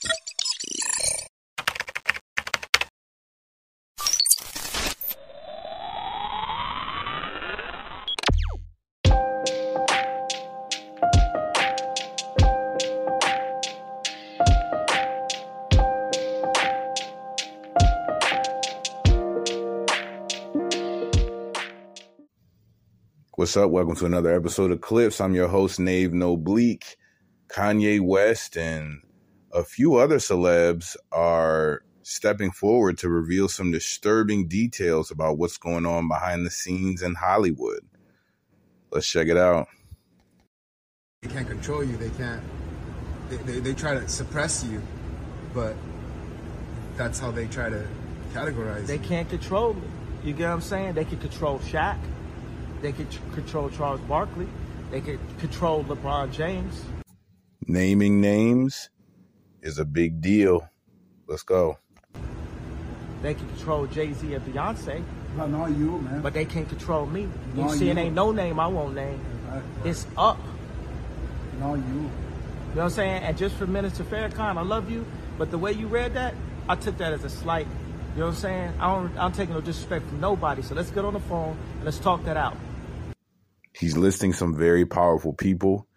What's up? Welcome to another episode of Clips. I'm your host, Nave No Bleak. Kanye West and a few other celebs are stepping forward to reveal some disturbing details about what's going on behind the scenes in Hollywood. Let's check it out. They can't control you. They can't. They, they, they try to suppress you, but that's how they try to categorize They you. can't control me. You get what I'm saying? They can control Shaq. They could tr- control Charles Barkley. They could control LeBron James. Naming names is a big deal. Let's go. They can control Jay Z and Beyonce, No, not you, man. but they can't control me. You No, see, it ain't no name I won't name. Exactly. It's up. not you. You know what I'm saying? And just for Minister Farrakhan, I love you, but the way you read that, I took that as a slight. You know what I'm saying? I don't, I'm taking no disrespect from nobody. So let's get on the phone and let's talk that out. He's listing some very powerful people.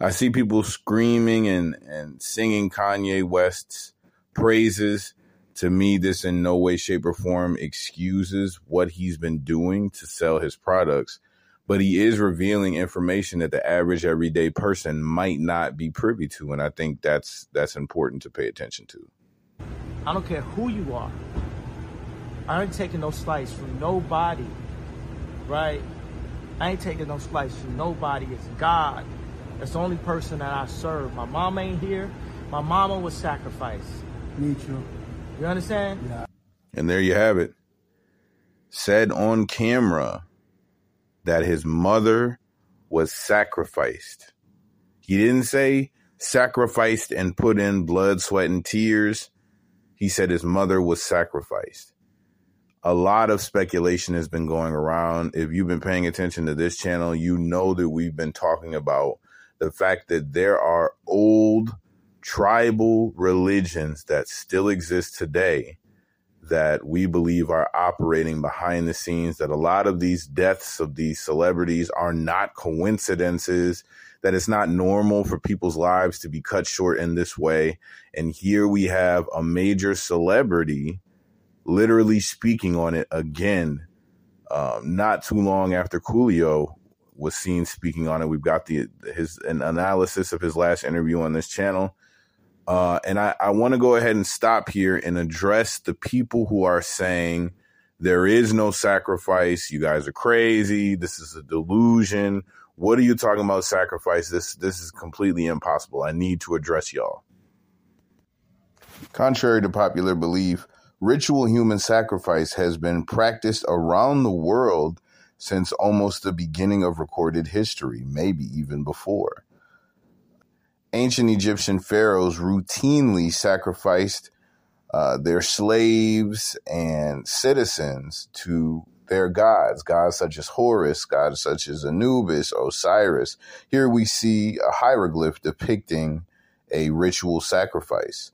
I see people screaming and, and singing Kanye West's praises. To me, this in no way, shape, or form excuses what he's been doing to sell his products. But he is revealing information that the average everyday person might not be privy to. And I think that's that's important to pay attention to. I don't care who you are. I ain't taking no slice from nobody, right? I ain't taking no slice from nobody. It's God. That's the only person that I serve. My mom ain't here. My mama was sacrificed. Me too. You understand? Yeah. And there you have it. Said on camera that his mother was sacrificed. He didn't say sacrificed and put in blood, sweat, and tears. He said his mother was sacrificed. A lot of speculation has been going around. If you've been paying attention to this channel, you know that we've been talking about the fact that there are old tribal religions that still exist today that we believe are operating behind the scenes, that a lot of these deaths of these celebrities are not coincidences, that it's not normal for people's lives to be cut short in this way. And here we have a major celebrity literally speaking on it again, um, not too long after Coolio was seen speaking on it. We've got the his an analysis of his last interview on this channel. Uh, and I, I want to go ahead and stop here and address the people who are saying there is no sacrifice. You guys are crazy. This is a delusion. What are you talking about sacrifice? This this is completely impossible. I need to address y'all. Contrary to popular belief, ritual human sacrifice has been practiced around the world since almost the beginning of recorded history, maybe even before ancient Egyptian pharaohs routinely sacrificed uh, their slaves and citizens to their gods, gods such as Horus, gods such as Anubis, Osiris. Here we see a hieroglyph depicting a ritual sacrifice.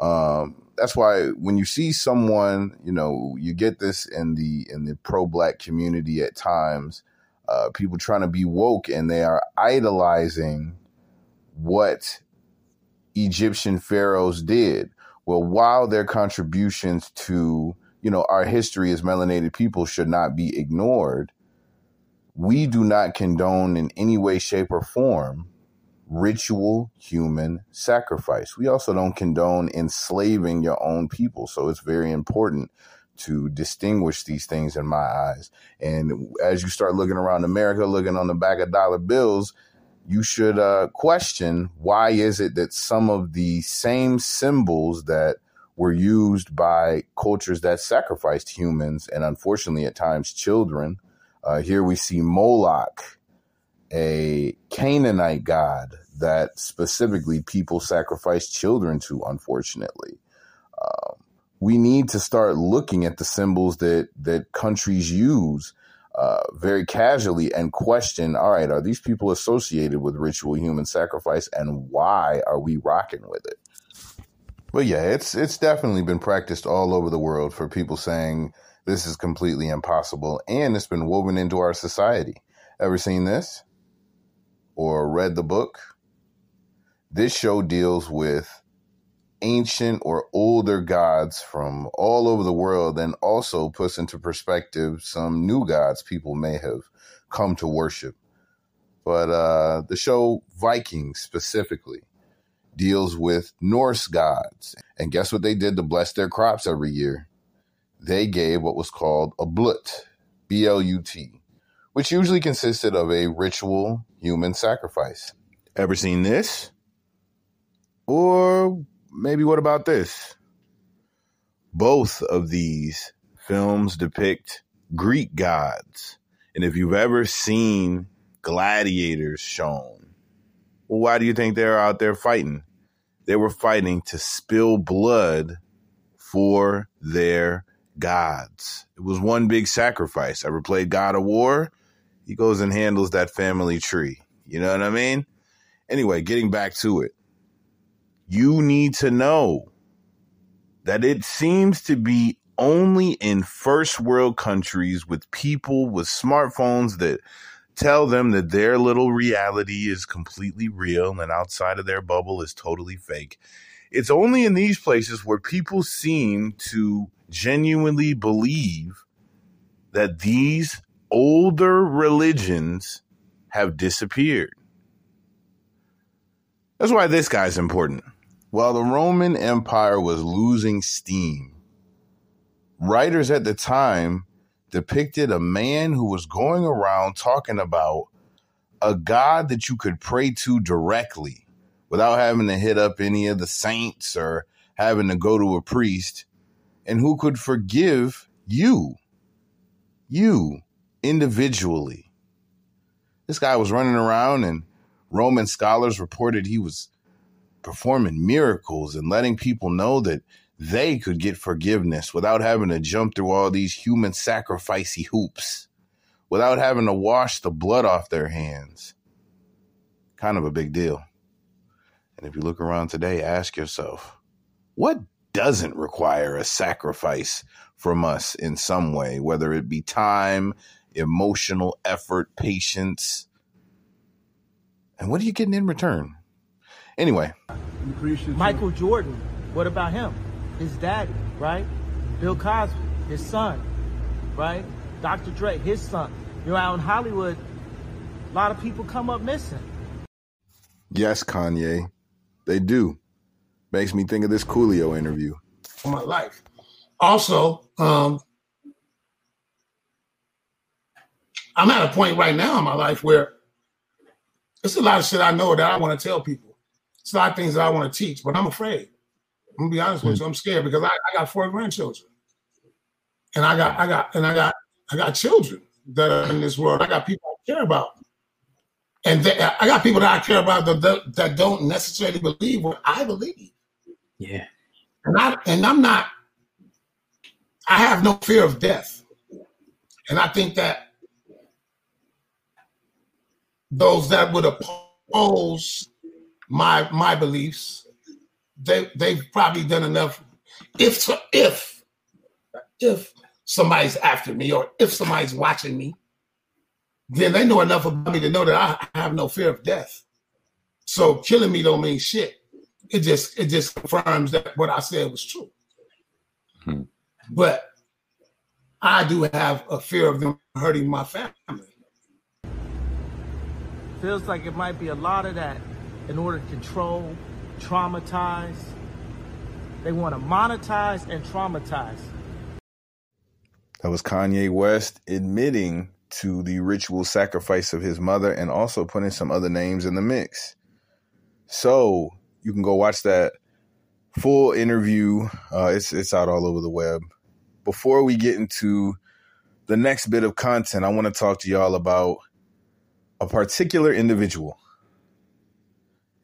Um, that's why when you see someone, you know, you get this in the in the pro black community at times, uh, people trying to be woke and they are idolizing what Egyptian pharaohs did. Well, while their contributions to, you know, our history as melanated people should not be ignored, we do not condone in any way, shape, or form ritual human sacrifice. We also don't condone enslaving your own people. So it's very important to distinguish these things in my eyes. And as you start looking around America, looking on the back of dollar bills, you should uh, question why is it that some of the same symbols that were used by cultures that sacrificed humans and unfortunately at times children. Uh, here we see Moloch, a Canaanite god that specifically people sacrifice children to, unfortunately. Um, we need to start looking at the symbols that, that countries use uh, very casually and question all right, are these people associated with ritual human sacrifice and why are we rocking with it? But yeah, it's it's definitely been practiced all over the world for people saying this is completely impossible, and it's been woven into our society. Ever seen this or read the book? This show deals with ancient or older gods from all over the world and also puts into perspective some new gods people may have come to worship. But uh, the show Vikings specifically deals with Norse gods. And guess what they did to bless their crops every year? They gave what was called a blut, B L U T, which usually consisted of a ritual human sacrifice. Ever seen this? Or maybe what about this? Both of these films depict Greek gods. And if you've ever seen gladiators shown, well, why do you think they're out there fighting? They were fighting to spill blood for their gods. It was one big sacrifice. Ever played God of War? He goes and handles that family tree. You know what I mean? Anyway, getting back to it. You need to know that it seems to be only in first world countries with people with smartphones that tell them that their little reality is completely real and outside of their bubble is totally fake. It's only in these places where people seem to genuinely believe that these older religions have disappeared. That's why this guy's important. While the Roman Empire was losing steam, writers at the time depicted a man who was going around talking about a God that you could pray to directly without having to hit up any of the saints or having to go to a priest and who could forgive you, you individually. This guy was running around, and Roman scholars reported he was performing miracles and letting people know that they could get forgiveness without having to jump through all these human sacrificey hoops, without having to wash the blood off their hands. Kind of a big deal. And if you look around today, ask yourself, what doesn't require a sacrifice from us in some way, whether it be time, emotional effort, patience? And what are you getting in return? Anyway, Michael Jordan, what about him? his daddy, right? Bill Cosby, his son, right? Dr. Dre, his son. You know, out in Hollywood, a lot of people come up missing. Yes, Kanye, they do. Makes me think of this Coolio interview. For my life. Also, um, I'm at a point right now in my life where there's a lot of shit I know that I want to tell people. It's a lot of things that I want to teach, but I'm afraid. I'm gonna be honest with you. I'm scared because I, I got four grandchildren, and I got I got and I got I got children that are in this world. I got people I care about, and they, I got people that I care about that, that don't necessarily believe what I believe. Yeah, and I and I'm not. I have no fear of death, and I think that those that would oppose my my beliefs they they've probably done enough. If if if somebody's after me or if somebody's watching me, then they know enough about me to know that I have no fear of death. So killing me don't mean shit. It just it just confirms that what I said was true. Hmm. But I do have a fear of them hurting my family. Feels like it might be a lot of that in order to control traumatize. They want to monetize and traumatize. That was Kanye West admitting to the ritual sacrifice of his mother and also putting some other names in the mix. So you can go watch that full interview. Uh, it's it's out all over the web. Before we get into the next bit of content, I want to talk to y'all about a particular individual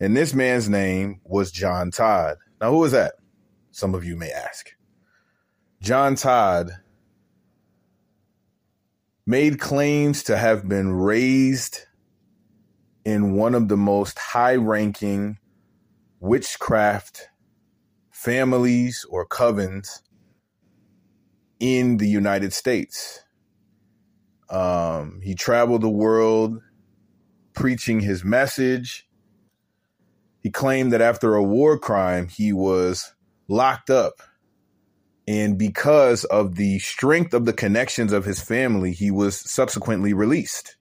and this man's name was John Todd. Now, who was that? Some of you may ask. John Todd made claims to have been raised in one of the most high ranking witchcraft families or covens in the United States. Um, he traveled the world preaching his message. He claimed that after a war crime, he was locked up. And because of the strength of the connections of his family, he was subsequently released.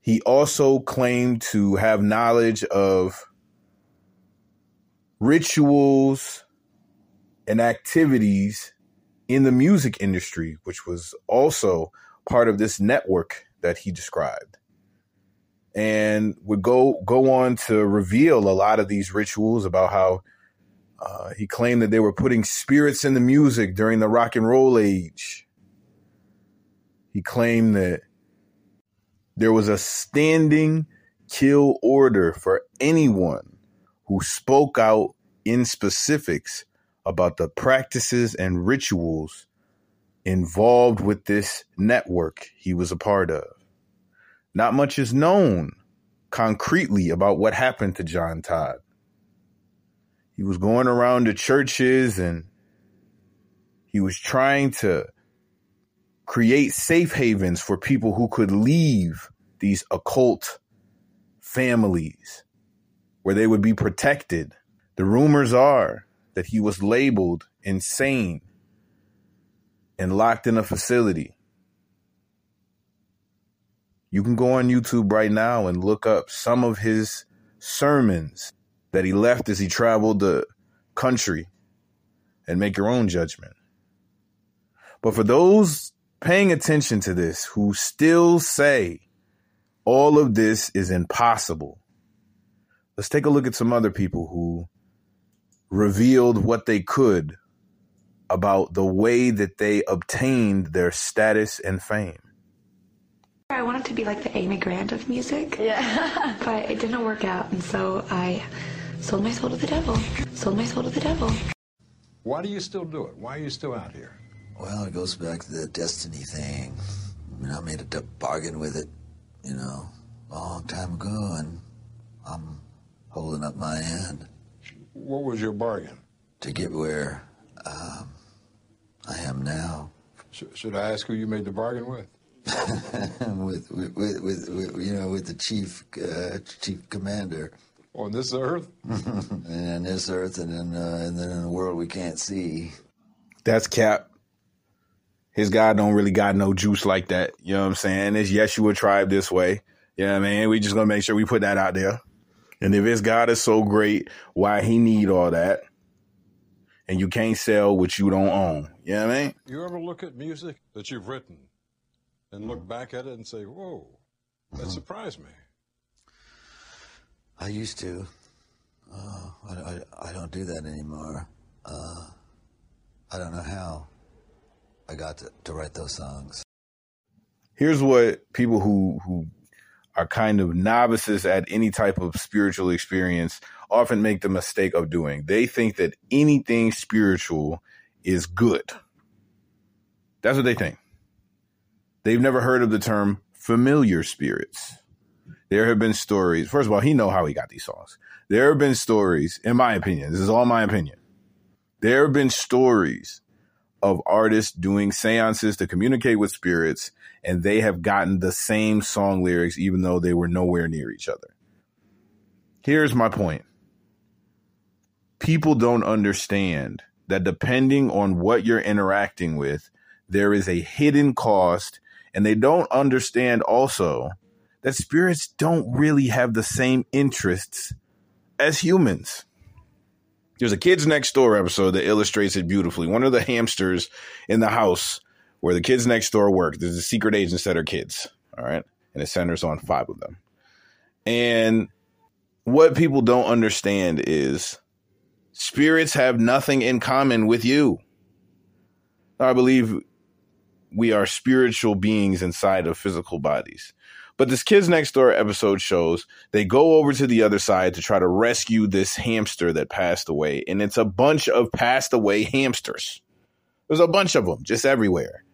He also claimed to have knowledge of rituals and activities in the music industry, which was also part of this network that he described. And would go go on to reveal a lot of these rituals about how uh, he claimed that they were putting spirits in the music during the rock and roll age. He claimed that there was a standing kill order for anyone who spoke out in specifics about the practices and rituals involved with this network he was a part of. Not much is known concretely about what happened to John Todd. He was going around to churches and he was trying to create safe havens for people who could leave these occult families where they would be protected. The rumors are that he was labeled insane and locked in a facility. You can go on YouTube right now and look up some of his sermons that he left as he traveled the country and make your own judgment. But for those paying attention to this who still say all of this is impossible, let's take a look at some other people who revealed what they could about the way that they obtained their status and fame. I wanted to be like the Amy Grant of music. Yeah. but it didn't work out, and so I sold my soul to the devil. Sold my soul to the devil. Why do you still do it? Why are you still out here? Well, it goes back to the destiny thing. I mean, I made a bargain with it, you know, a long time ago, and I'm holding up my end. What was your bargain? To get where um, I am now. Sh- should I ask who you made the bargain with? with, with, with, with, you know, with the chief, uh, chief commander. On this earth? and this earth, and then, uh, and then in the world we can't see. That's Cap. His God don't really got no juice like that. You know what I'm saying? It's Yeshua tribe this way. Yeah, you know i man. We just gonna make sure we put that out there. And if his God is so great, why he need all that? And you can't sell what you don't own. You know what I mean? You ever look at music that you've written and look back at it and say, whoa, that mm-hmm. surprised me? I used to. Uh, I, I, I, don't do that anymore. Uh, I don't know how I got to, to write those songs. Here's what people who, who are kind of novices at any type of spiritual experience often make the mistake of doing. They think that anything spiritual is good. That's what they think. They've never heard of the term familiar spirits. There have been stories. First of all, he know how he got these songs. There have been stories, in my opinion. This is all my opinion. There have been stories of artists doing seances to communicate with spirits and they have gotten the same song lyrics even though they were nowhere near each other. Here's my point. People don't understand that depending on what you're interacting with, there is a hidden cost and they don't understand also that spirits don't really have the same interests as humans. There's a Kids Next Door episode that illustrates it beautifully. One of the hamsters in the house where the kids next door work. There's a secret agents that are kids. All right. And it centers on five of them. And what people don't understand is spirits have nothing in common with you. I believe we are spiritual beings inside of physical bodies. But this Kids Next Door episode shows they go over to the other side to try to rescue this hamster that passed away. And it's a bunch of passed away hamsters. There's a bunch of them just everywhere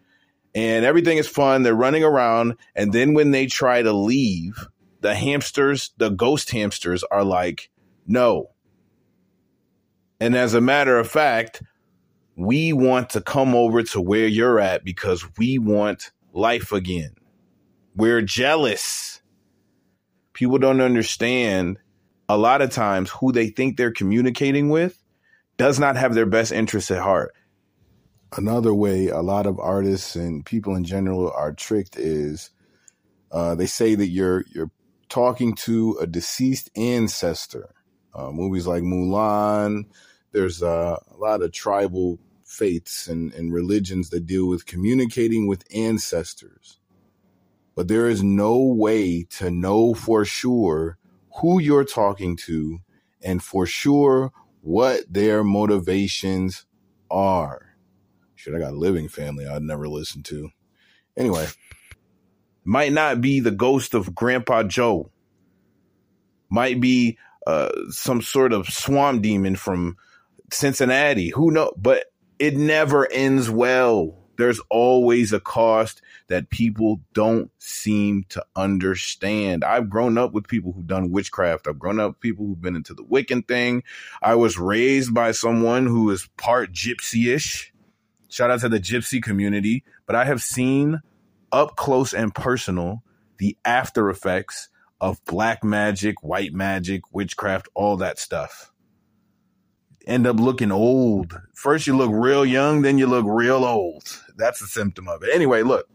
and everything is fun. They're running around. And then when they try to leave, the hamsters, the ghost hamsters are like, no, And as a matter of fact, we want to come over to where you're at because we want life again. We're jealous. People don't understand a lot of times who they think they're communicating with does not have their best interests at heart. Another way a lot of artists and people in general are tricked is uh, they say that you're you're talking to a deceased ancestor. Uh, movies like Mulan, there's uh, a lot of tribal faiths and, and religions that deal with communicating with ancestors. But there is no way to know for sure who you're talking to and for sure what their motivations are. Shit, I got a living family I'd never listen to. Anyway, might not be the ghost of Grandpa Joe. Might be uh, some sort of swamp demon from Cincinnati. Who know? But it never ends well. There's always a cost that people don't seem to understand. I've grown up with people who've done witchcraft. I've grown up with people who've been into the Wiccan thing. I was raised by someone who is part gypsy-ish. Shout out to the gypsy community. But I have seen up close and personal the after effects of black magic, white magic, witchcraft, all that stuff end up looking old. First you look real young, then you look real old. That's a symptom of it. Anyway, look,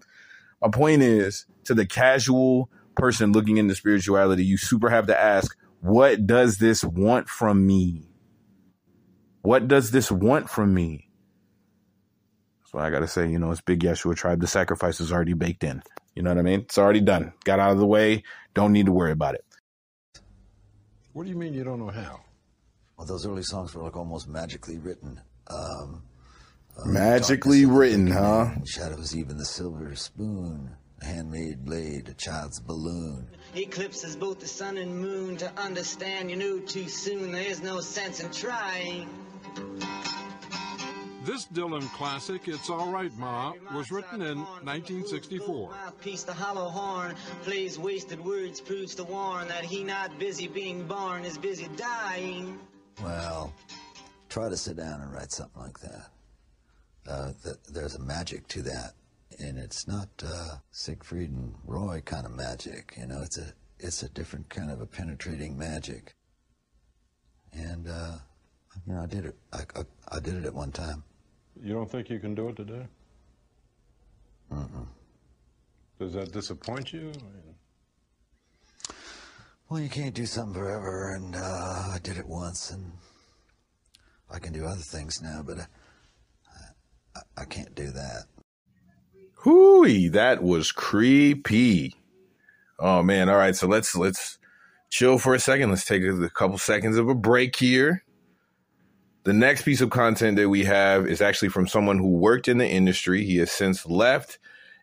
my point is to the casual person looking into spirituality, you super have to ask, what does this want from me? What does this want from me? That's what I got to say. You know, it's Big Yeshua tribe. The sacrifice is already baked in. You know what I mean? It's already done. Got out of the way. Don't need to worry about it. What do you mean you don't know how? Well, those early songs were like almost magically written. Um, uh, magically written, huh? Shadows, even the silver spoon, a handmade blade, a child's balloon. Eclipses both the sun and moon. To understand, you knew too soon. There is no sense in trying. This Dylan classic, It's Alright Ma, was written in 1964. Piece the hollow horn, plays wasted words, proves to warn that he not busy being born, is busy dying. Well, try to sit down and write something like that. Uh, there's a magic to that, and it's not uh, Siegfried and Roy kind of magic. You know, it's a it's a different kind of a penetrating magic. And uh, you know, I did it. I, I, I did it at one time. You don't think you can do it today? Mm-mm. Does that disappoint you? Well, you can't do something forever, and uh, I did it once, and I can do other things now, but I, I, I can't do that. Hooey, that was creepy. Oh man! All right, so let's let's chill for a second. Let's take a couple seconds of a break here. The next piece of content that we have is actually from someone who worked in the industry. He has since left,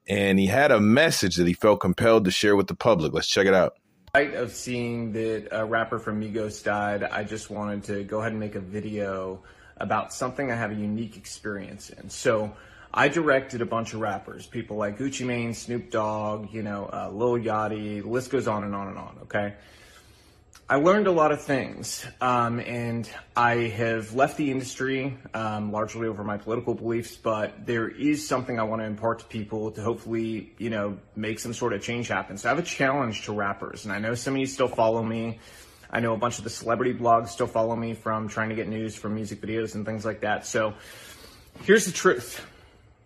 and he had a message that he felt compelled to share with the public. Let's check it out light of seeing that a rapper from Migos died, I just wanted to go ahead and make a video about something I have a unique experience in. So I directed a bunch of rappers, people like Gucci Mane, Snoop Dogg, you know, uh, Lil Yachty, the list goes on and on and on, okay? I learned a lot of things, um, and I have left the industry um, largely over my political beliefs. But there is something I want to impart to people to hopefully, you know, make some sort of change happen. So I have a challenge to rappers, and I know some of you still follow me. I know a bunch of the celebrity blogs still follow me from trying to get news from music videos and things like that. So here's the truth.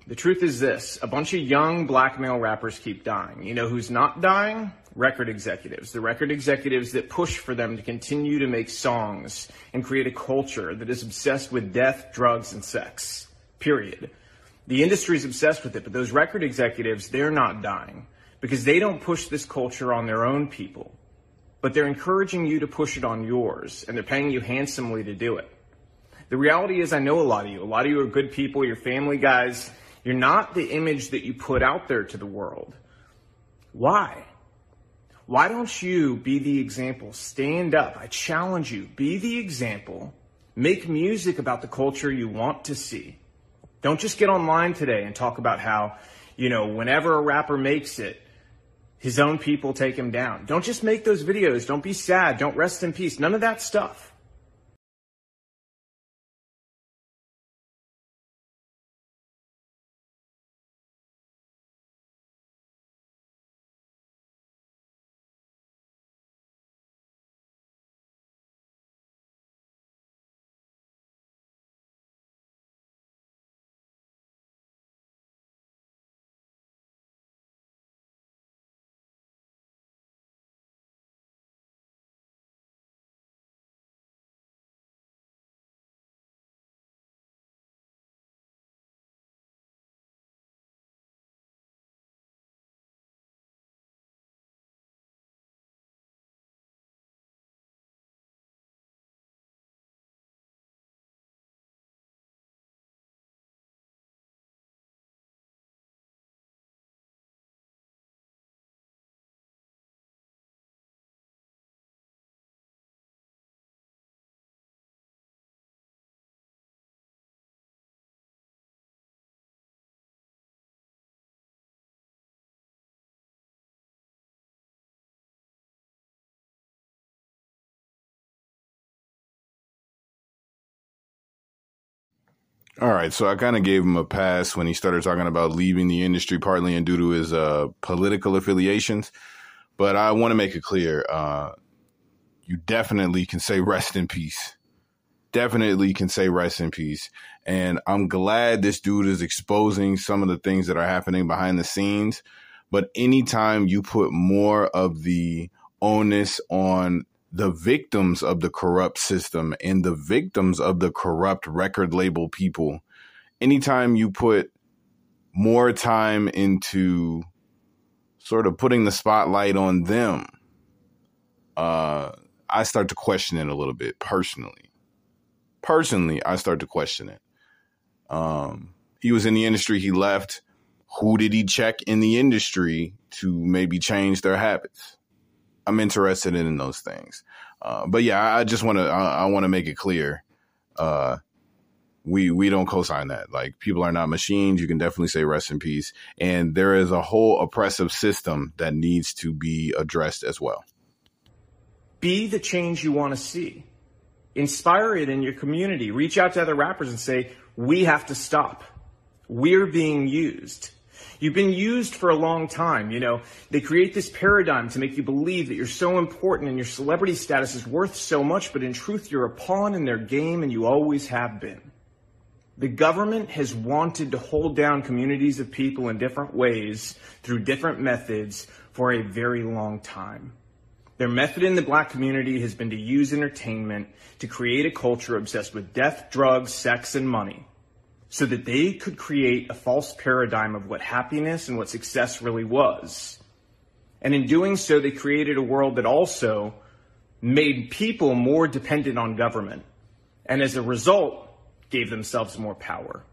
The truth is this a bunch of young black male rappers keep dying. You know who's not dying? Record executives. The record executives that push for them to continue to make songs and create a culture that is obsessed with death, drugs, and sex. Period. The industry is obsessed with it, but those record executives, they're not dying because they don't push this culture on their own people, but they're encouraging you to push it on yours and they're paying you handsomely to do it. The reality is, I know a lot of you. A lot of you are good people, you're family guys you're not the image that you put out there to the world. Why? Why don't you be the example? Stand up. I challenge you. Be the example. Make music about the culture you want to see. Don't just get online today and talk about how, you know, whenever a rapper makes it, his own people take him down. Don't just make those videos. Don't be sad. Don't rest in peace. None of that stuff. All right, so I kind of gave him a pass when he started talking about leaving the industry, partly and due to his uh, political affiliations. But I want to make it clear: uh, you definitely can say rest in peace. Definitely can say rest in peace. And I'm glad this dude is exposing some of the things that are happening behind the scenes. But anytime you put more of the onus on the victims of the corrupt system and the victims of the corrupt record label people, anytime you put more time into sort of putting the spotlight on them, uh, I start to question it a little bit personally. Personally, I start to question it. Um, he was in the industry, he left. Who did he check in the industry to maybe change their habits? I'm interested in those things. Uh, but yeah, I just want to I, I want to make it clear. Uh, we we don't co-sign that. Like people are not machines. You can definitely say rest in peace. And there is a whole oppressive system that needs to be addressed as well. Be the change you want to see. Inspire it in your community. Reach out to other rappers and say, "We have to stop. We're being used." You've been used for a long time. You know, they create this paradigm to make you believe that you're so important and your celebrity status is worth so much, but in truth, you're a pawn in their game and you always have been. The government has wanted to hold down communities of people in different ways through different methods for a very long time. Their method in the black community has been to use entertainment to create a culture obsessed with death, drugs, sex, and money so that they could create a false paradigm of what happiness and what success really was. And in doing so, they created a world that also made people more dependent on government. And as a result, gave themselves more power.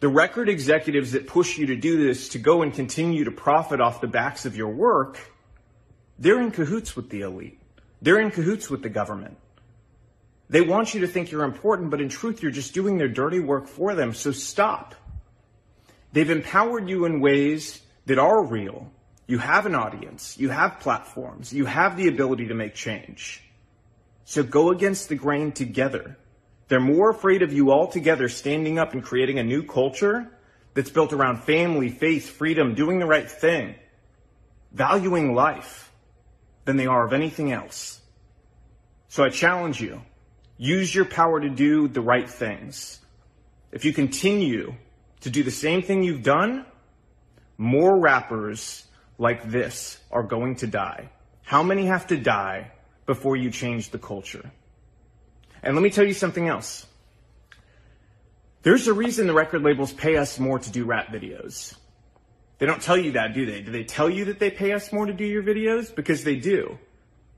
The record executives that push you to do this to go and continue to profit off the backs of your work, they're in cahoots with the elite. They're in cahoots with the government. They want you to think you're important, but in truth, you're just doing their dirty work for them. So stop. They've empowered you in ways that are real. You have an audience. You have platforms. You have the ability to make change. So go against the grain together. They're more afraid of you all together standing up and creating a new culture that's built around family, faith, freedom, doing the right thing, valuing life than they are of anything else. So I challenge you Use your power to do the right things. If you continue to do the same thing you've done, more rappers like this are going to die. How many have to die before you change the culture? And let me tell you something else. There's a reason the record labels pay us more to do rap videos. They don't tell you that, do they? Do they tell you that they pay us more to do your videos? Because they do.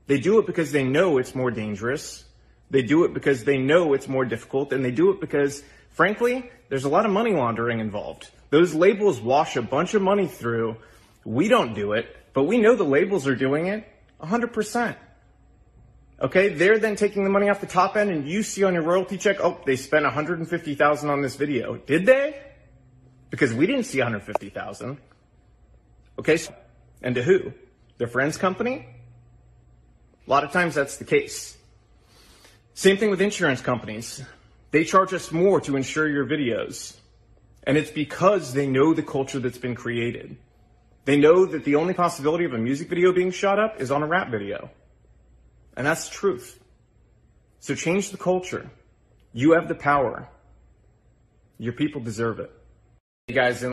They do it because they know it's more dangerous. They do it because they know it's more difficult and they do it because, frankly, there's a lot of money laundering involved. Those labels wash a bunch of money through. We don't do it, but we know the labels are doing it 100%. Okay, they're then taking the money off the top end and you see on your royalty check, oh, they spent 150,000 on this video. Did they? Because we didn't see 150,000. Okay, and to who? Their friend's company? A lot of times that's the case. Same thing with insurance companies. They charge us more to insure your videos. And it's because they know the culture that's been created. They know that the only possibility of a music video being shot up is on a rap video. And that's the truth. So change the culture. You have the power. Your people deserve it. You guys in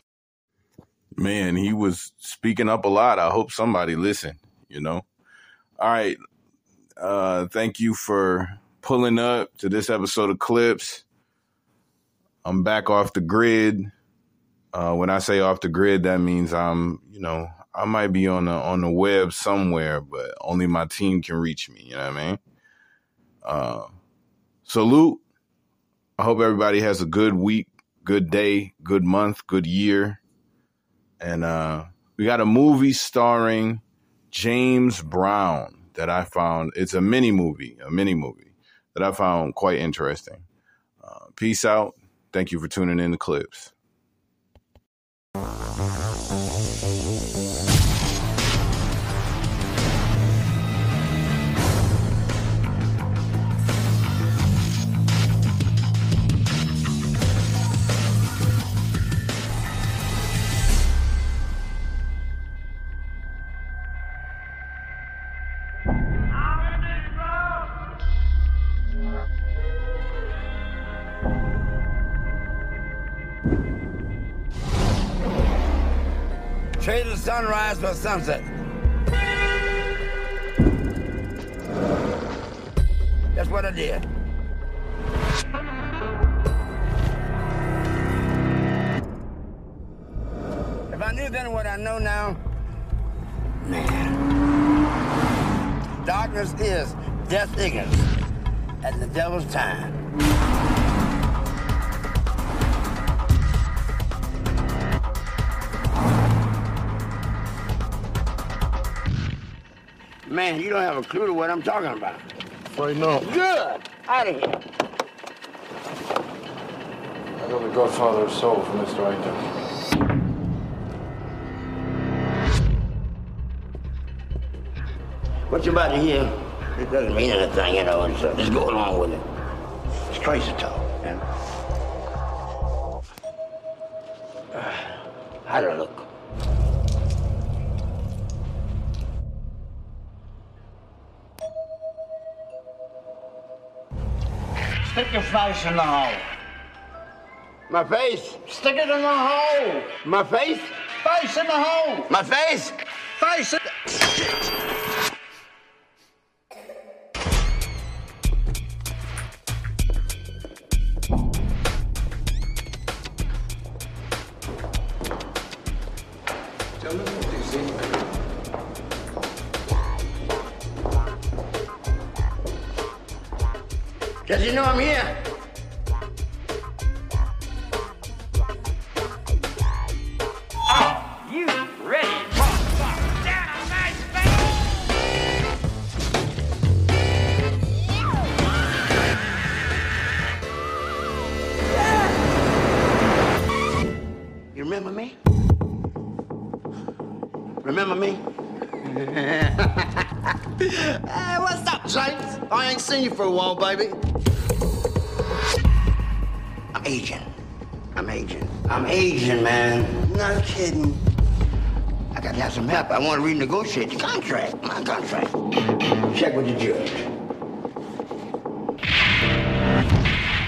Man, he was speaking up a lot. I hope somebody listened, you know. All right. Uh thank you for pulling up to this episode of Clips. I'm back off the grid. Uh, when I say off the grid, that means I'm, you know, I might be on the on the web somewhere, but only my team can reach me. You know what I mean? Uh, salute. I hope everybody has a good week, good day, good month, good year. And uh, we got a movie starring James Brown that I found. It's a mini movie, a mini movie that I found quite interesting. Uh, peace out. Thank you for tuning in to Clips. Sunrise for sunset. That's what I did. If I knew then what I know now, man. Darkness is death ignorance at the devil's time. Man, you don't have a clue to what I'm talking about. Afraid not. Good. Out of here. I got the Godfather of Soul for Mr. Aiton. What you about to hear, it doesn't mean anything, you know, and so just go along with it. It's crazy talk, man. How'd it look? Stick your face in the hole. My face? Stick it in the hole. My face? Face in the hole. My face? Face in. I ain't seen you for a while, baby. I'm aging. I'm aging. I'm aging, man. No kidding. I gotta have some help. I want to renegotiate the contract. My contract. Check with the judge.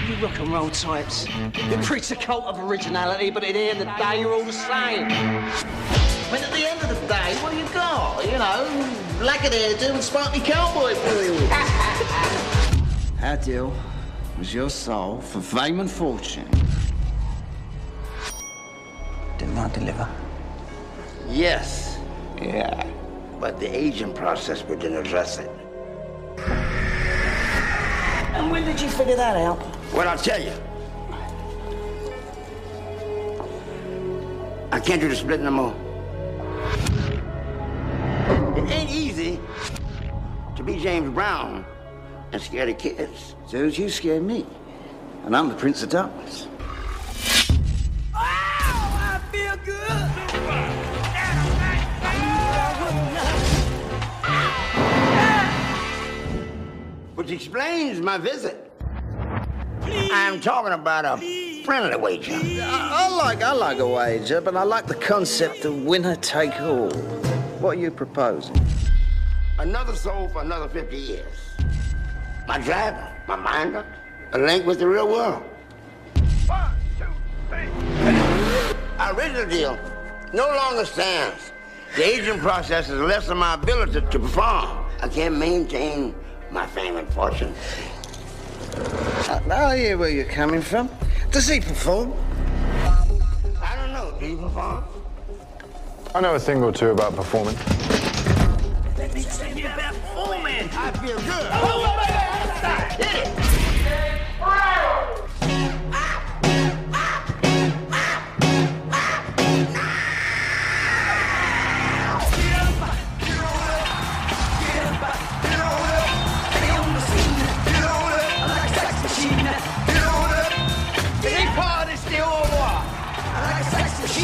You rock and roll types. You preach a cult of originality, but at the end of the day, you're all the same. But at the end of the day, what do you got? You know, black hairdo and sparkly cowboy boots. How deal was your soul for fame and fortune? Did not deliver. Yes. Yeah. But the aging process we didn't address it. And when did you figure that out? Well, I'll tell you. I can't do the split no more. It ain't easy to be James Brown and scare the kids. So's you scare me. And I'm the Prince of Darkness. Oh, I feel good. Which explains my visit. I'm talking about a friendly wager. I, I like I like a wager, but I like the concept of winner take all. What are you proposing? Another soul for another 50 years. My driver, my minder, a link with the real world. One, two, three. Our original deal no longer stands. The aging process has lessened my ability to perform. I can't maintain my fame and fortune. I, I hear where you're coming from. Does he perform? I don't know. Do you perform? I know a thing or two about performing. Let me tell you about performing. I feel good. Oh,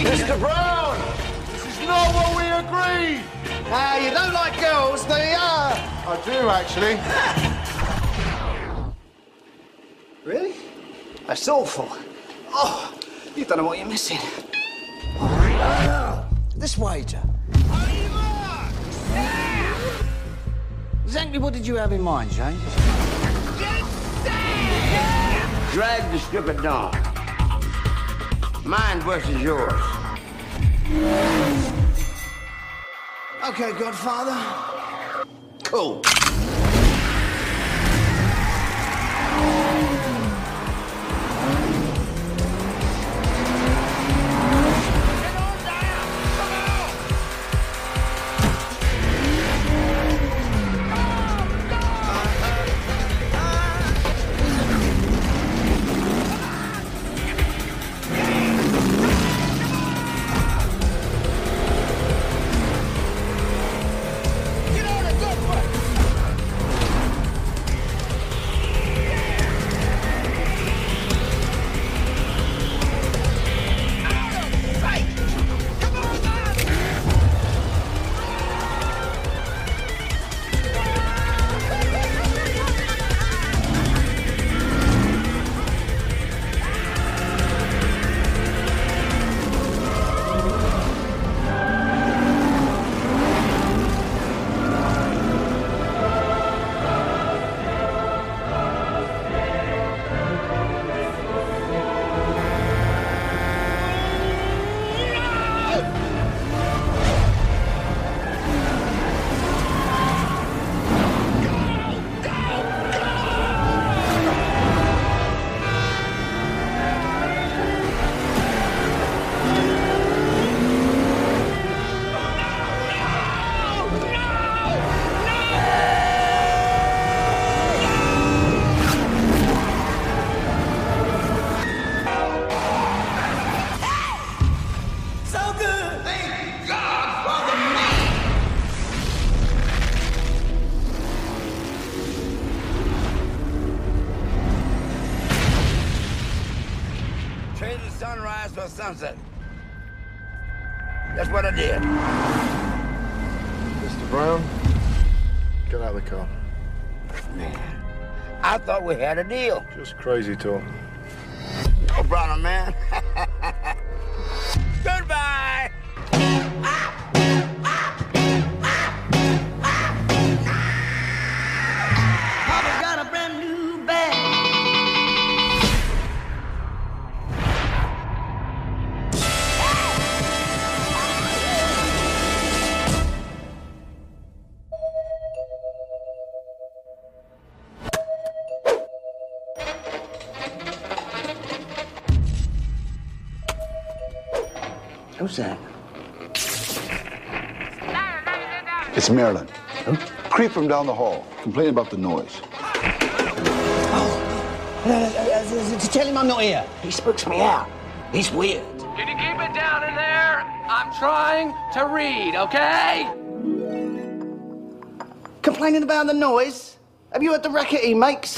Mr. Brown! This is not what we agreed! Ah, you don't like girls, do you? I do, actually. Really? That's awful. Oh, you don't know what you're missing. This wager. Exactly what did you have in mind, James? Drag the strip at dawn. Mine versus yours. Okay, Godfather. Cool. We had a deal. Just crazy talk. Oh, brother, man. Who's that? It's Marilyn. Creep from down the hall, Complain about the noise. Oh. Uh, uh, uh, to Tell him I'm not here. He spooks me out. He's weird. Can you keep it down in there? I'm trying to read, okay? Complaining about the noise? Have you heard the racket he makes?